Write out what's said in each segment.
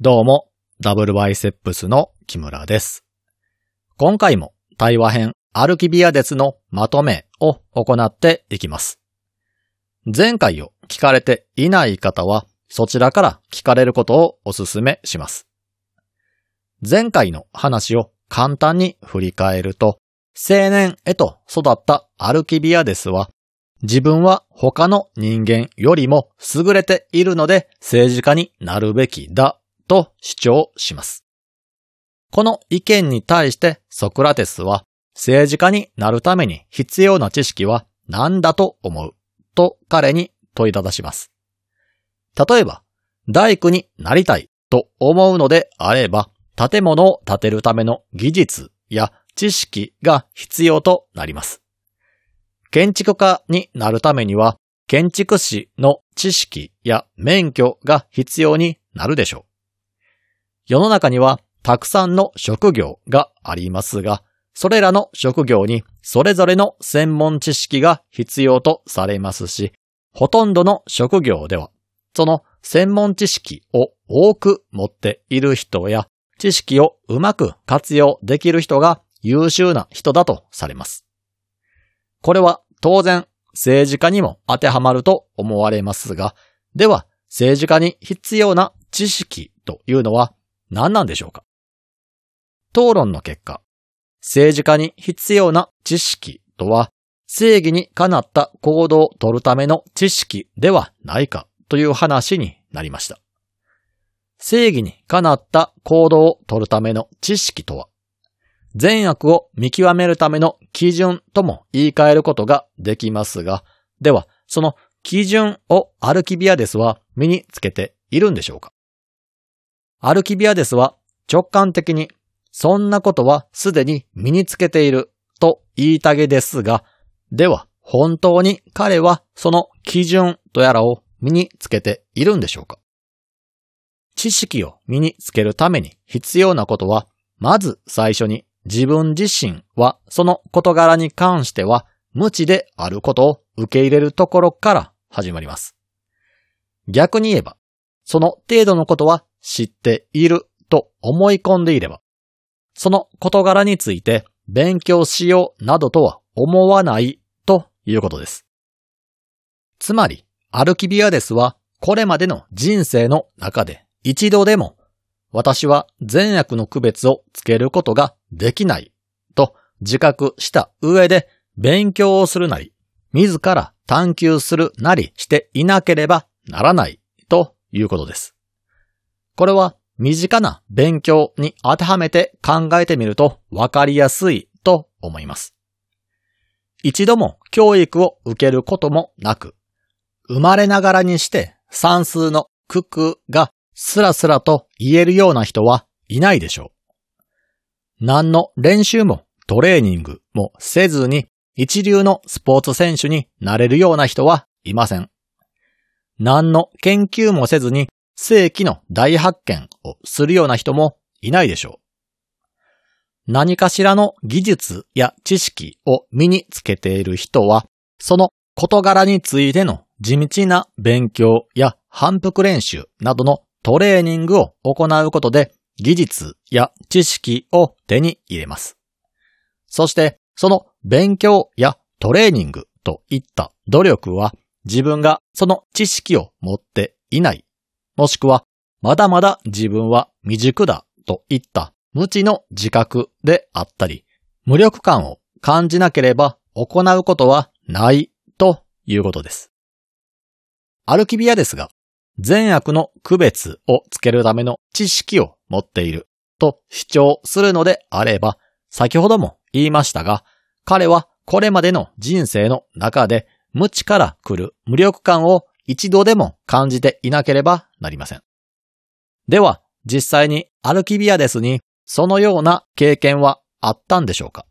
どうも、ダブルバイセップスの木村です。今回も対話編アルキビアデスのまとめを行っていきます。前回を聞かれていない方は、そちらから聞かれることをお勧めします。前回の話を簡単に振り返ると、青年へと育ったアルキビアデスは、自分は他の人間よりも優れているので政治家になるべきだと主張します。この意見に対してソクラテスは政治家になるために必要な知識は何だと思うと彼に問いただします。例えば、大工になりたいと思うのであれば、建物を建てるための技術や知識が必要となります。建築家になるためには、建築士の知識や免許が必要になるでしょう。世の中にはたくさんの職業がありますが、それらの職業にそれぞれの専門知識が必要とされますし、ほとんどの職業では、その専門知識を多く持っている人や、知識をうまく活用できる人が優秀な人だとされます。これは当然政治家にも当てはまると思われますが、では政治家に必要な知識というのは何なんでしょうか？討論の結果、政治家に必要な知識とは正義にかなった行動を取るための知識ではないかという話になりました。正義にかなった行動を取るための知識とは、善悪を見極めるための基準とも言い換えることができますが、では、その基準をアルキビアデスは身につけているんでしょうか？アルキビアデスは直感的に、そんなことはすでに身につけていると言いたげですが、では、本当に彼はその基準とやらを身につけているんでしょうか？知識を身につけるために必要なことは、まず最初に自分自身はその事柄に関しては無知であることを受け入れるところから始まります。逆に言えば、その程度のことは知っていると思い込んでいれば、その事柄について勉強しようなどとは思わないということです。つまり、アルキビアデスはこれまでの人生の中で一度でも私は善悪の区別をつけることができないと自覚した上で勉強をするなり、自ら探求するなりしていなければならないいうことです。これは身近な勉強に当てはめて考えてみるとわかりやすいと思います。一度も教育を受けることもなく、生まれながらにして算数の九九がスラスラと言えるような人はいないでしょう。何の練習もトレーニングもせずに一流のスポーツ選手になれるような人はいません。何の研究もせずに世紀の大発見をするような人もいないでしょう。何かしらの技術や知識を身につけている人は、その事柄についての地道な勉強や反復練習などのトレーニングを行うことで技術や知識を手に入れます。そして、その勉強やトレーニングといった努力は自分がその知識を持っていない、もしくはまだまだ自分は未熟だといった無知の自覚であったり、無力感を感じなければ行うことはないということです。アルキビアですが、善悪の区別をつけるための知識を持っていると主張するのであれば、先ほども言いましたが、彼はこれまでの人生の中で無知から来る無力感を一度でも感じていなければなりません。では、実際にアルキビアデスにそのような経験はあったんでしょうか？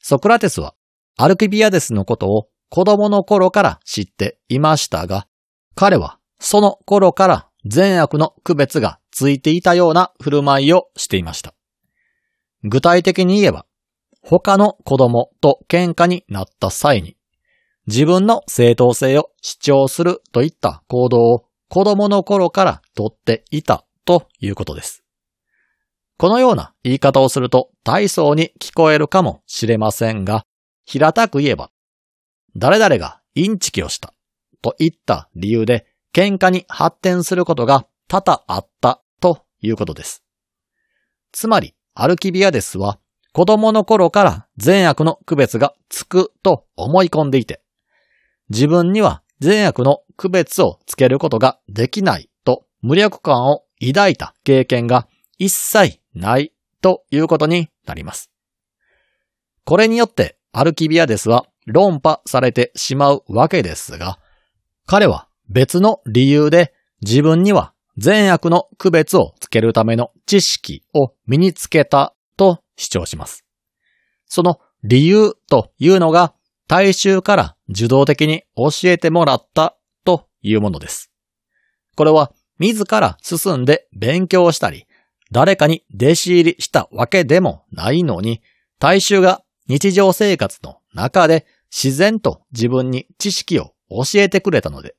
ソクラテスはアルキビアデスのことを子供の頃から知っていましたが、彼はその頃から善悪の区別がついていたような振る舞いをしていました。具体的に言えば、他の子供と喧嘩になった際に、自分の正当性を主張するといった行動を子供の頃からとっていたということです。このような言い方をすると大層に聞こえるかもしれませんが、平たく言えば、誰々がインチキをしたといった理由で喧嘩に発展することが多々あったということです。つまり、アルキビアデスは子供の頃から善悪の区別がつくと思い込んでいて、自分には善悪の区別をつけることができないと無力感を抱いた経験が一切ないということになります。これによってアルキビアデスは論破されてしまうわけですが、彼は別の理由で自分には善悪の区別をつけるための知識を身につけたと主張します。その理由というのが大衆から受動的に教えてもらったというものです。これは自ら進んで勉強したり、誰かに弟子入りしたわけでもないのに、大衆が日常生活の中で自然と自分に知識を教えてくれたので、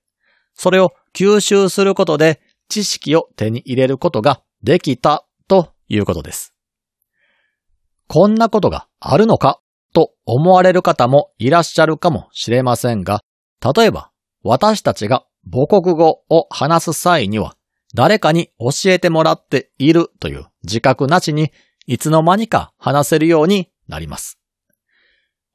それを吸収することで知識を手に入れることができたということです。こんなことがあるのか？と思われる方もいらっしゃるかもしれませんが、例えば私たちが母国語を話す際には誰かに教えてもらっているという自覚なしにいつの間にか話せるようになります。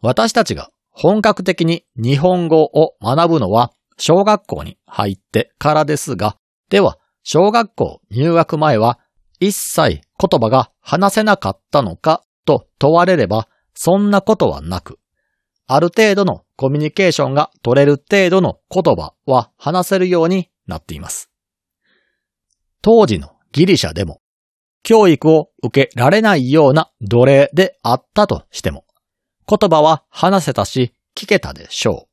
私たちが本格的に日本語を学ぶのは小学校に入ってからですが、では小学校入学前は一切言葉が話せなかったのかと問われればそんなことはなく、ある程度のコミュニケーションが取れる程度の言葉は話せるようになっています。当時のギリシャでも、教育を受けられないような奴隷であったとしても、言葉は話せたし聞けたでしょ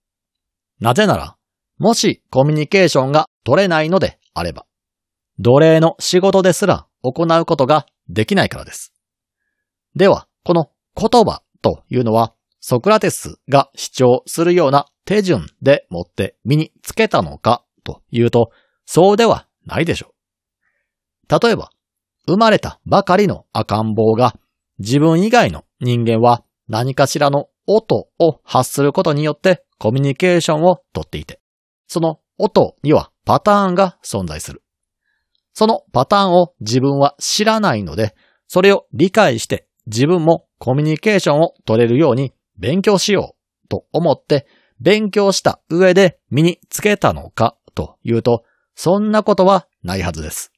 う。なぜなら、もしコミュニケーションが取れないのであれば、奴隷の仕事ですら行うことができないからです。では、この言葉というのは、ソクラテスが主張するような手順でもって身につけたのかというと、そうではないでしょう。例えば、生まれたばかりの赤ん坊が自分以外の人間は何かしらの音を発することによってコミュニケーションをとっていて、その音にはパターンが存在する。そのパターンを自分は知らないので、それを理解して自分もコミュニケーションを取れるように勉強しようと思って勉強した上で身につけたのかというと、そんなことはないはずです。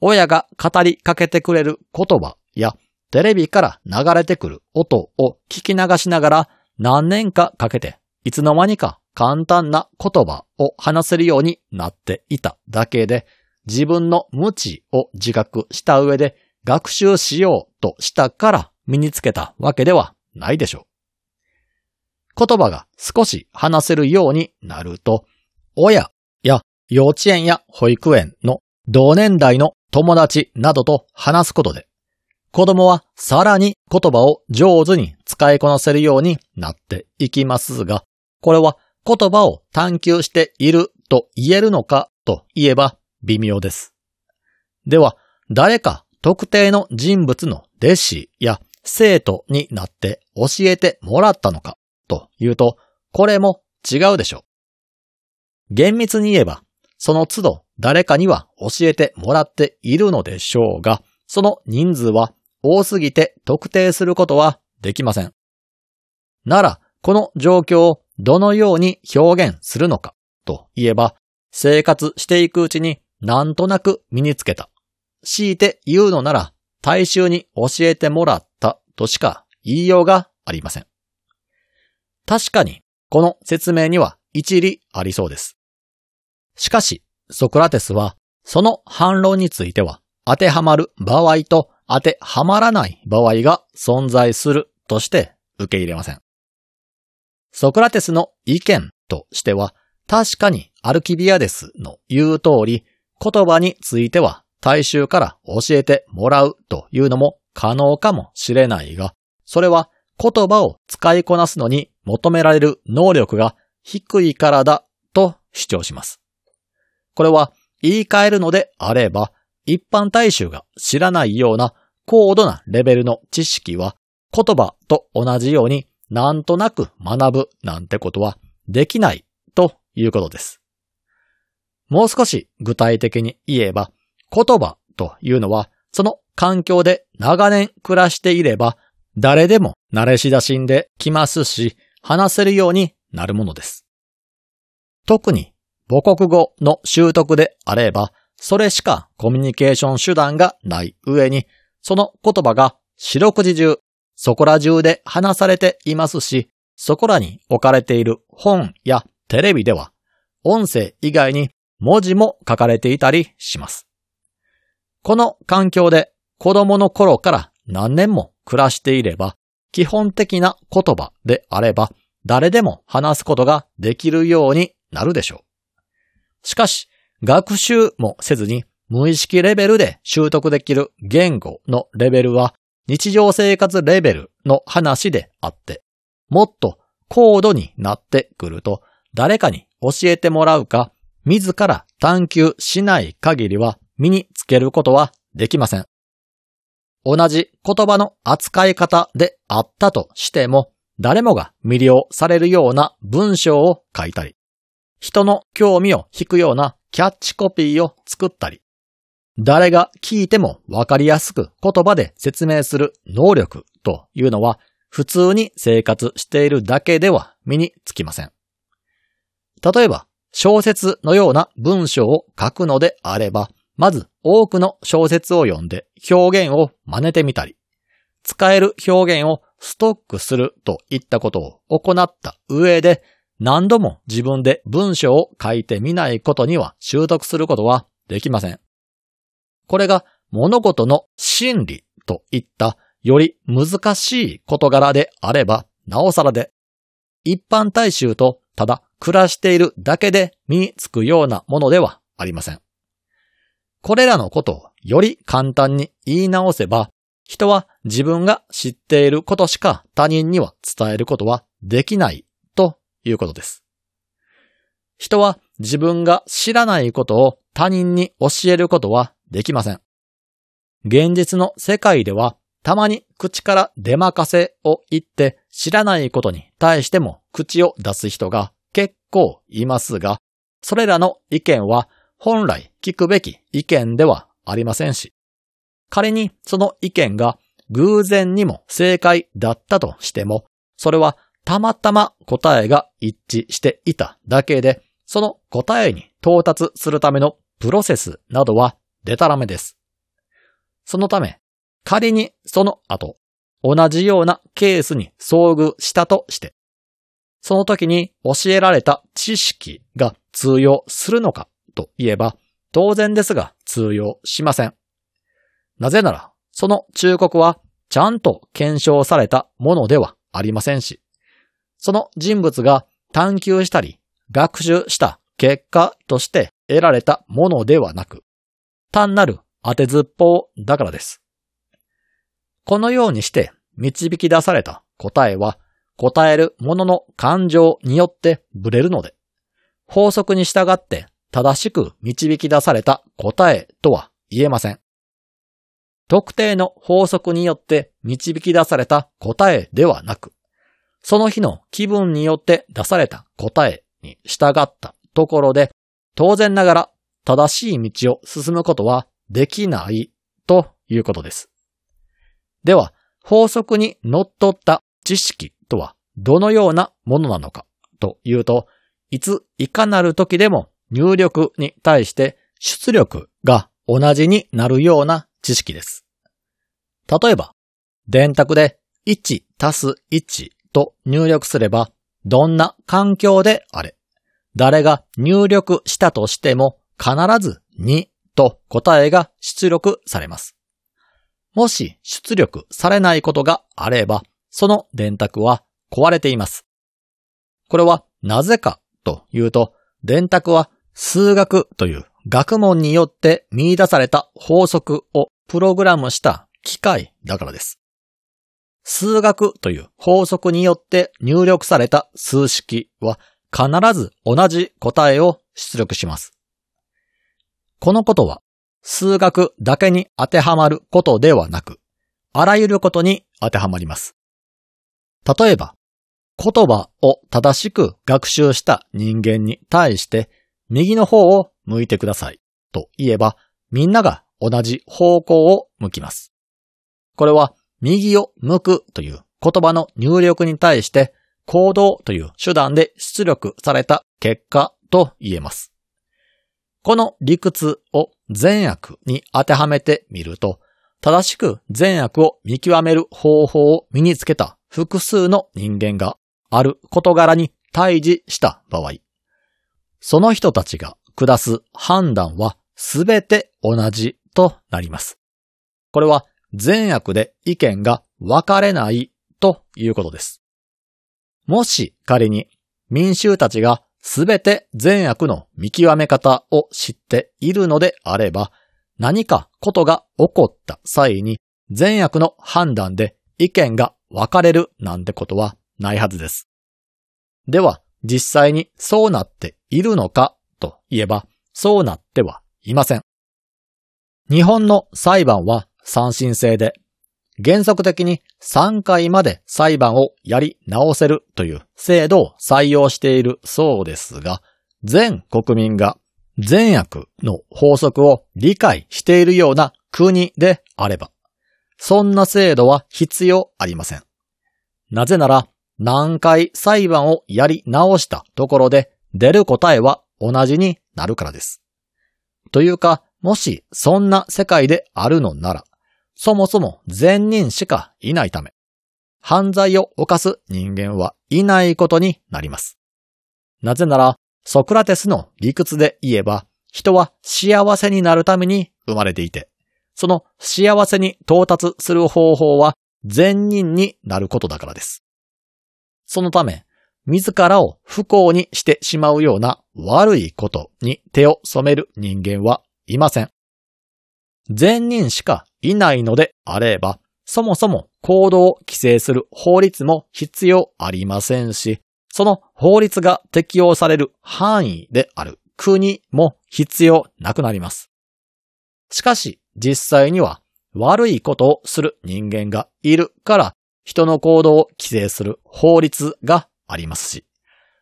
親が語りかけてくれる言葉やテレビから流れてくる音を聞き流しながら何年かかけていつの間にか簡単な言葉を話せるようになっていただけで自分の無知を自覚した上で学習しようとしたから身につけたわけではないでしょう。言葉が少し話せるようになると親や幼稚園や保育園の同年代の友達などと話すことで、子供はさらに言葉を上手に使いこなせるようになっていきますが、これは言葉を探求していると言えるのかと言えば微妙です。では、誰か特定の人物の弟子や生徒になって教えてもらったのかというと、これも違うでしょう。厳密に言えば、その都度誰かには教えてもらっているのでしょうが、その人数は多すぎて特定することはできません。なら、この状況をどのように表現するのかといえば、生活していくうちになんとなく身につけた。強いて言うのなら、大衆に教えてもらったとしか言いようがありません。確かに、この説明には一理ありそうです。しかし、ソクラテスは、その反論については、当てはまる場合と当てはまらない場合が存在するとして受け入れません。ソクラテスの意見としては、確かにアルキビアデスの言う通り、言葉については大衆から教えてもらうというのも可能かもしれないが、それは言葉を使いこなすのに求められる能力が低いからだと主張します。これは言い換えるのであれば、一般大衆が知らないような高度なレベルの知識は言葉と同じようになんとなく学ぶなんてことはできないということです。もう少し具体的に言えば、言葉というのはその環境で長年暮らしていれば誰でも慣れ親しんできますし、話せるようになるものです。特に母国語の習得であれば、それしかコミュニケーション手段がない上に、その言葉が四六時中、そこら中で話されていますし、そこらに置かれている本やテレビでは、音声以外に文字も書かれていたりします。この環境で子供の頃から何年も暮らしていれば、基本的な言葉であれば、誰でも話すことができるようになるでしょう。しかし、学習もせずに無意識レベルで習得できる言語のレベルは日常生活レベルの話であって、もっと高度になってくると誰かに教えてもらうか自ら探求しない限りは身につけることはできません。同じ言葉の扱い方であったとしても、誰もが魅了されるような文章を書いたり、人の興味を引くようなキャッチコピーを作ったり、誰が聞いてもわかりやすく言葉で説明する能力というのは普通に生活しているだけでは身につきません。例えば、小説のような文章を書くのであれば、まず多くの小説を読んで表現を真似てみたり、使える表現をストックするといったことを行った上で、何度も自分で文章を書いてみないことには習得することはできません。これが物事の真理といったより難しい事柄であれば、なおさらで、一般大衆とただ暮らしているだけで身につくようなものではありません。これらのことをより簡単に言い直せば、人は自分が知っていることしか他人には伝えることはできないということです。人は自分が知らないことを他人に教えることはできません。現実の世界ではたまに口から出まかせを言って知らないことに対しても口を出す人が結構いますが、それらの意見は本来聞くべき意見ではありませんし、仮にその意見が偶然にも正解だったとしても、それはたまたま答えが一致していただけで、その答えに到達するためのプロセスなどはデタラメです。そのため、仮にその後、同じようなケースに遭遇したとして、その時に教えられた知識が通用するのかといえば、当然ですが通用しません。なぜなら、その忠告はちゃんと検証されたものではありませんし、その人物が探求したり学習した結果として得られたものではなく、単なる当てずっぽうだからです。このようにして導き出された答えは答えるものの感情によってブレるので、法則に従って正しく導き出された答えとは言えません。特定の法則によって導き出された答えではなく、その日の気分によって出された答えに従ったところで、当然ながら正しい道を進むことはできないということです。では、法則に則っった知識とはどのようなものなのかというと、いついかなる時でも入力に対して出力が同じになるような知識です。例えば、電卓で1たす1と入力すれば、どんな環境であれ、誰が入力したとしても必ず2と答えが出力されます。もし出力されないことがあれば、その電卓は壊れています。これはなぜかというと、電卓は数学という学問によって見出された法則をプログラムした機械だからです。数学という法則によって入力された数式は必ず同じ答えを出力します。このことは数学だけに当てはまることではなく、あらゆることに当てはまります。例えば、言葉を正しく学習した人間に対して右の方を向いてくださいと言えばみんなが同じ方向を向きます。これは右を向くという言葉の入力に対して行動という手段で出力された結果と言えます。この理屈を善悪に当てはめてみると、正しく善悪を見極める方法を身につけた複数の人間がある事柄に対峙した場合、その人たちが下す判断はすべて同じとなります。これは善悪で意見が分かれないということです。もし仮に民衆たちがすべて善悪の見極め方を知っているのであれば、何かことが起こった際に善悪の判断で意見が分かれるなんてことはないはずです。では、実際にそうなっているのかといえば、そうなってはいません。日本の裁判は三審制で、原則的に3回まで裁判をやり直せるという制度を採用しているそうですが、全国民が善悪の法則を理解しているような国であれば、そんな制度は必要ありません。なぜなら、何回裁判をやり直したところで出る答えは同じになるからです。というか、もしそんな世界であるのなら、そもそも善人しかいないため、犯罪を犯す人間はいないことになります。なぜなら、ソクラテスの理屈で言えば、人は幸せになるために生まれていて、その幸せに到達する方法は善人になることだからです。そのため、自らを不幸にしてしまうような悪いことに手を染める人間はいません。善人しかいないのであれば、そもそも行動を規制する法律も必要ありませんし、その法律が適用される範囲である国も必要なくなります。しかし、実際には悪いことをする人間がいるから、人の行動を規制する法律がありますし、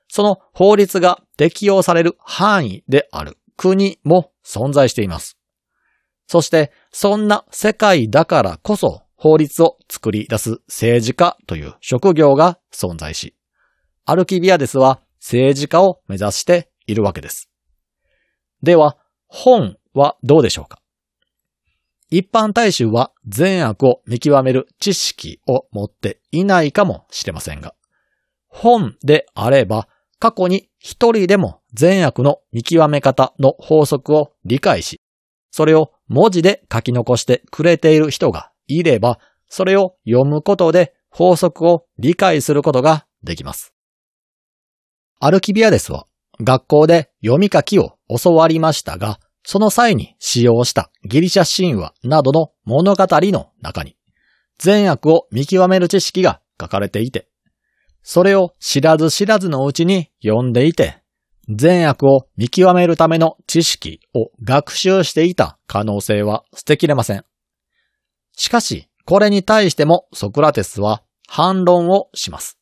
その法律が適用される範囲である国も存在しています。そして、そんな世界だからこそ法律を作り出す政治家という職業が存在し、アルキビアデスは政治家を目指しているわけです。では、本はどうでしょうか？一般大衆は善悪を見極める知識を持っていないかもしれませんが、本であれば過去に一人でも善悪の見極め方の法則を理解し、それを文字で書き残してくれている人がいれば、それを読むことで法則を理解することができます。アルキビアデスは学校で読み書きを教わりましたが、その際に使用したギリシャ神話などの物語の中に、善悪を見極める知識が書かれていて、それを知らず知らずのうちに読んでいて、善悪を見極めるための知識を学習していた可能性は捨てきれません。しかし、これに対してもソクラテスは反論をします。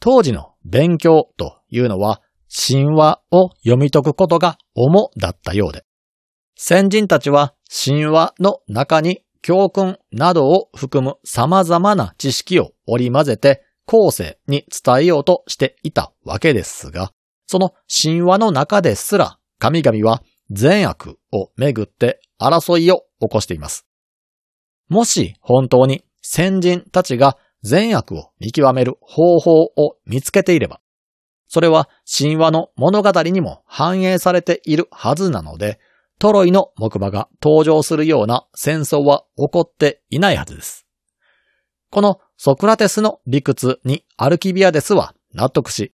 当時の勉強というのは神話を読み解くことが主だったようで、先人たちは神話の中に教訓などを含む様々な知識を織り交ぜて後世に伝えようとしていたわけですが、その神話の中ですら神々は善悪をめぐって争いを起こしています。もし本当に先人たちが善悪を見極める方法を見つけていれば、それは神話の物語にも反映されているはずなので、トロイの木馬が登場するような戦争は起こっていないはずです。このソクラテスの理屈にアルキビアデスは納得し、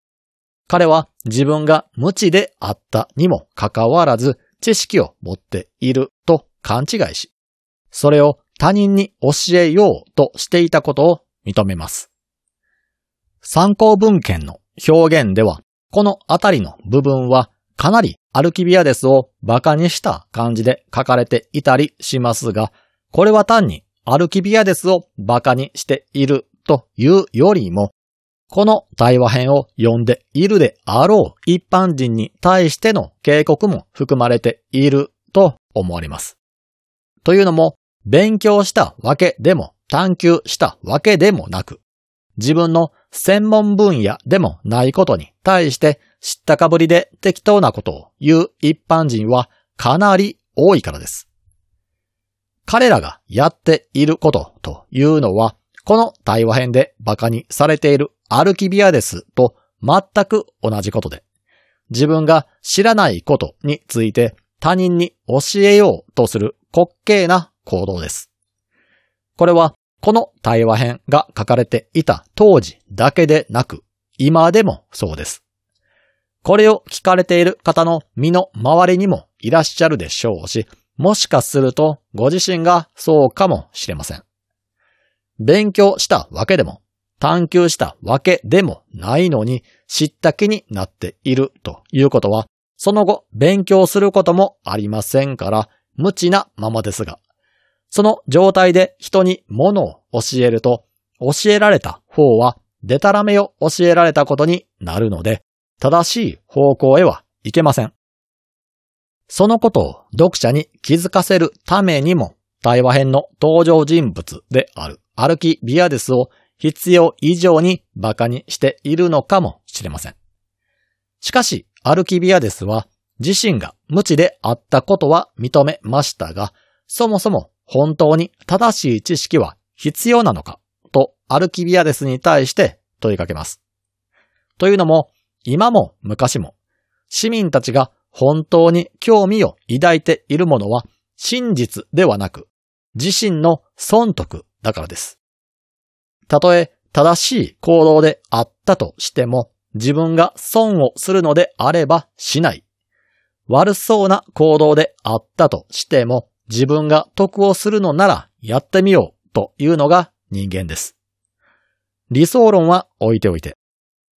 彼は自分が無知であったにもかかわらず知識を持っていると勘違いし、それを他人に教えようとしていたことを認めます。参考文献の表現では、このあたりの部分はかなりアルキビアデスを馬鹿にした感じで書かれていたりしますが、これは単にアルキビアデスを馬鹿にしているというよりも、この対話編を読んでいるであろう一般人に対しての警告も含まれていると思われます。というのも、勉強したわけでも探求したわけでもなく、自分の専門分野でもないことに対して知ったかぶりで適当なことを言う一般人はかなり多いからです。彼らがやっていることというのは、この対話編で馬鹿にされているアルキビアデスと全く同じことで、自分が知らないことについて他人に教えようとする滑稽な行動です。これはこの対話編が書かれていた当時だけでなく、今でもそうです。これを聞かれている方の身の周りにもいらっしゃるでしょうし、もしかするとご自身がそうかもしれません。勉強したわけでも、探求したわけでもないのに知った気になっているということは、その後勉強することもありませんから、無知なままですが、その状態で人に物を教えると、教えられた方はデタラメを教えられたことになるので、正しい方向へはいけません。そのことを読者に気づかせるためにも、対話編の登場人物であるアルキ・ビアデスを必要以上に馬鹿にしているのかもしれません。しかし、アルキビアデスは自身が無知であったことは認めましたが、そもそも本当に正しい知識は必要なのか？とアルキビアデスに対して問いかけます。というのも、今も昔も市民たちが本当に興味を抱いているものは真実ではなく自身の損得だからです。たとえ正しい行動であったとしても自分が損をするのであればしない。悪そうな行動であったとしても自分が得をするのならやってみようというのが人間です。理想論は置いておいて、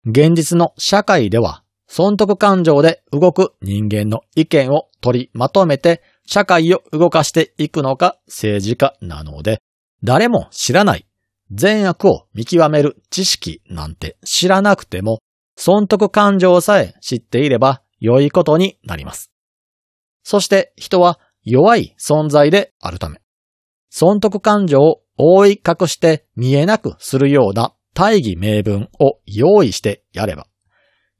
現実の社会では損得感情で動く人間の意見を取りまとめて社会を動かしていくのが政治家なので、誰も知らない善悪を見極める知識なんて知らなくても、損得感情さえ知っていれば良いことになります。そして人は弱い存在であるため、損得感情を覆い隠して見えなくするような大義名分を用意してやれば、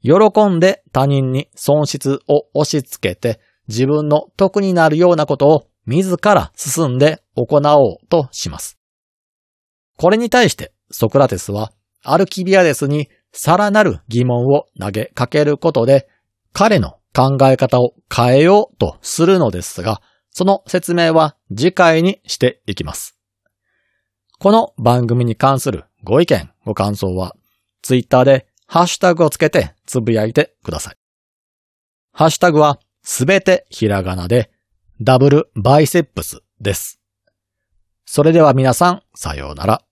喜んで他人に損失を押し付けて自分の得になるようなことを自ら進んで行おうとします。これに対してソクラテスはアルキビアデスにさらなる疑問を投げかけることで彼の考え方を変えようとするのですが、その説明は次回にしていきます。この番組に関するご意見、ご感想は、ツイッターでハッシュタグをつけてつぶやいてください。ハッシュタグはすべてひらがなでダブルバイセップスです。それでは皆さん、さようなら。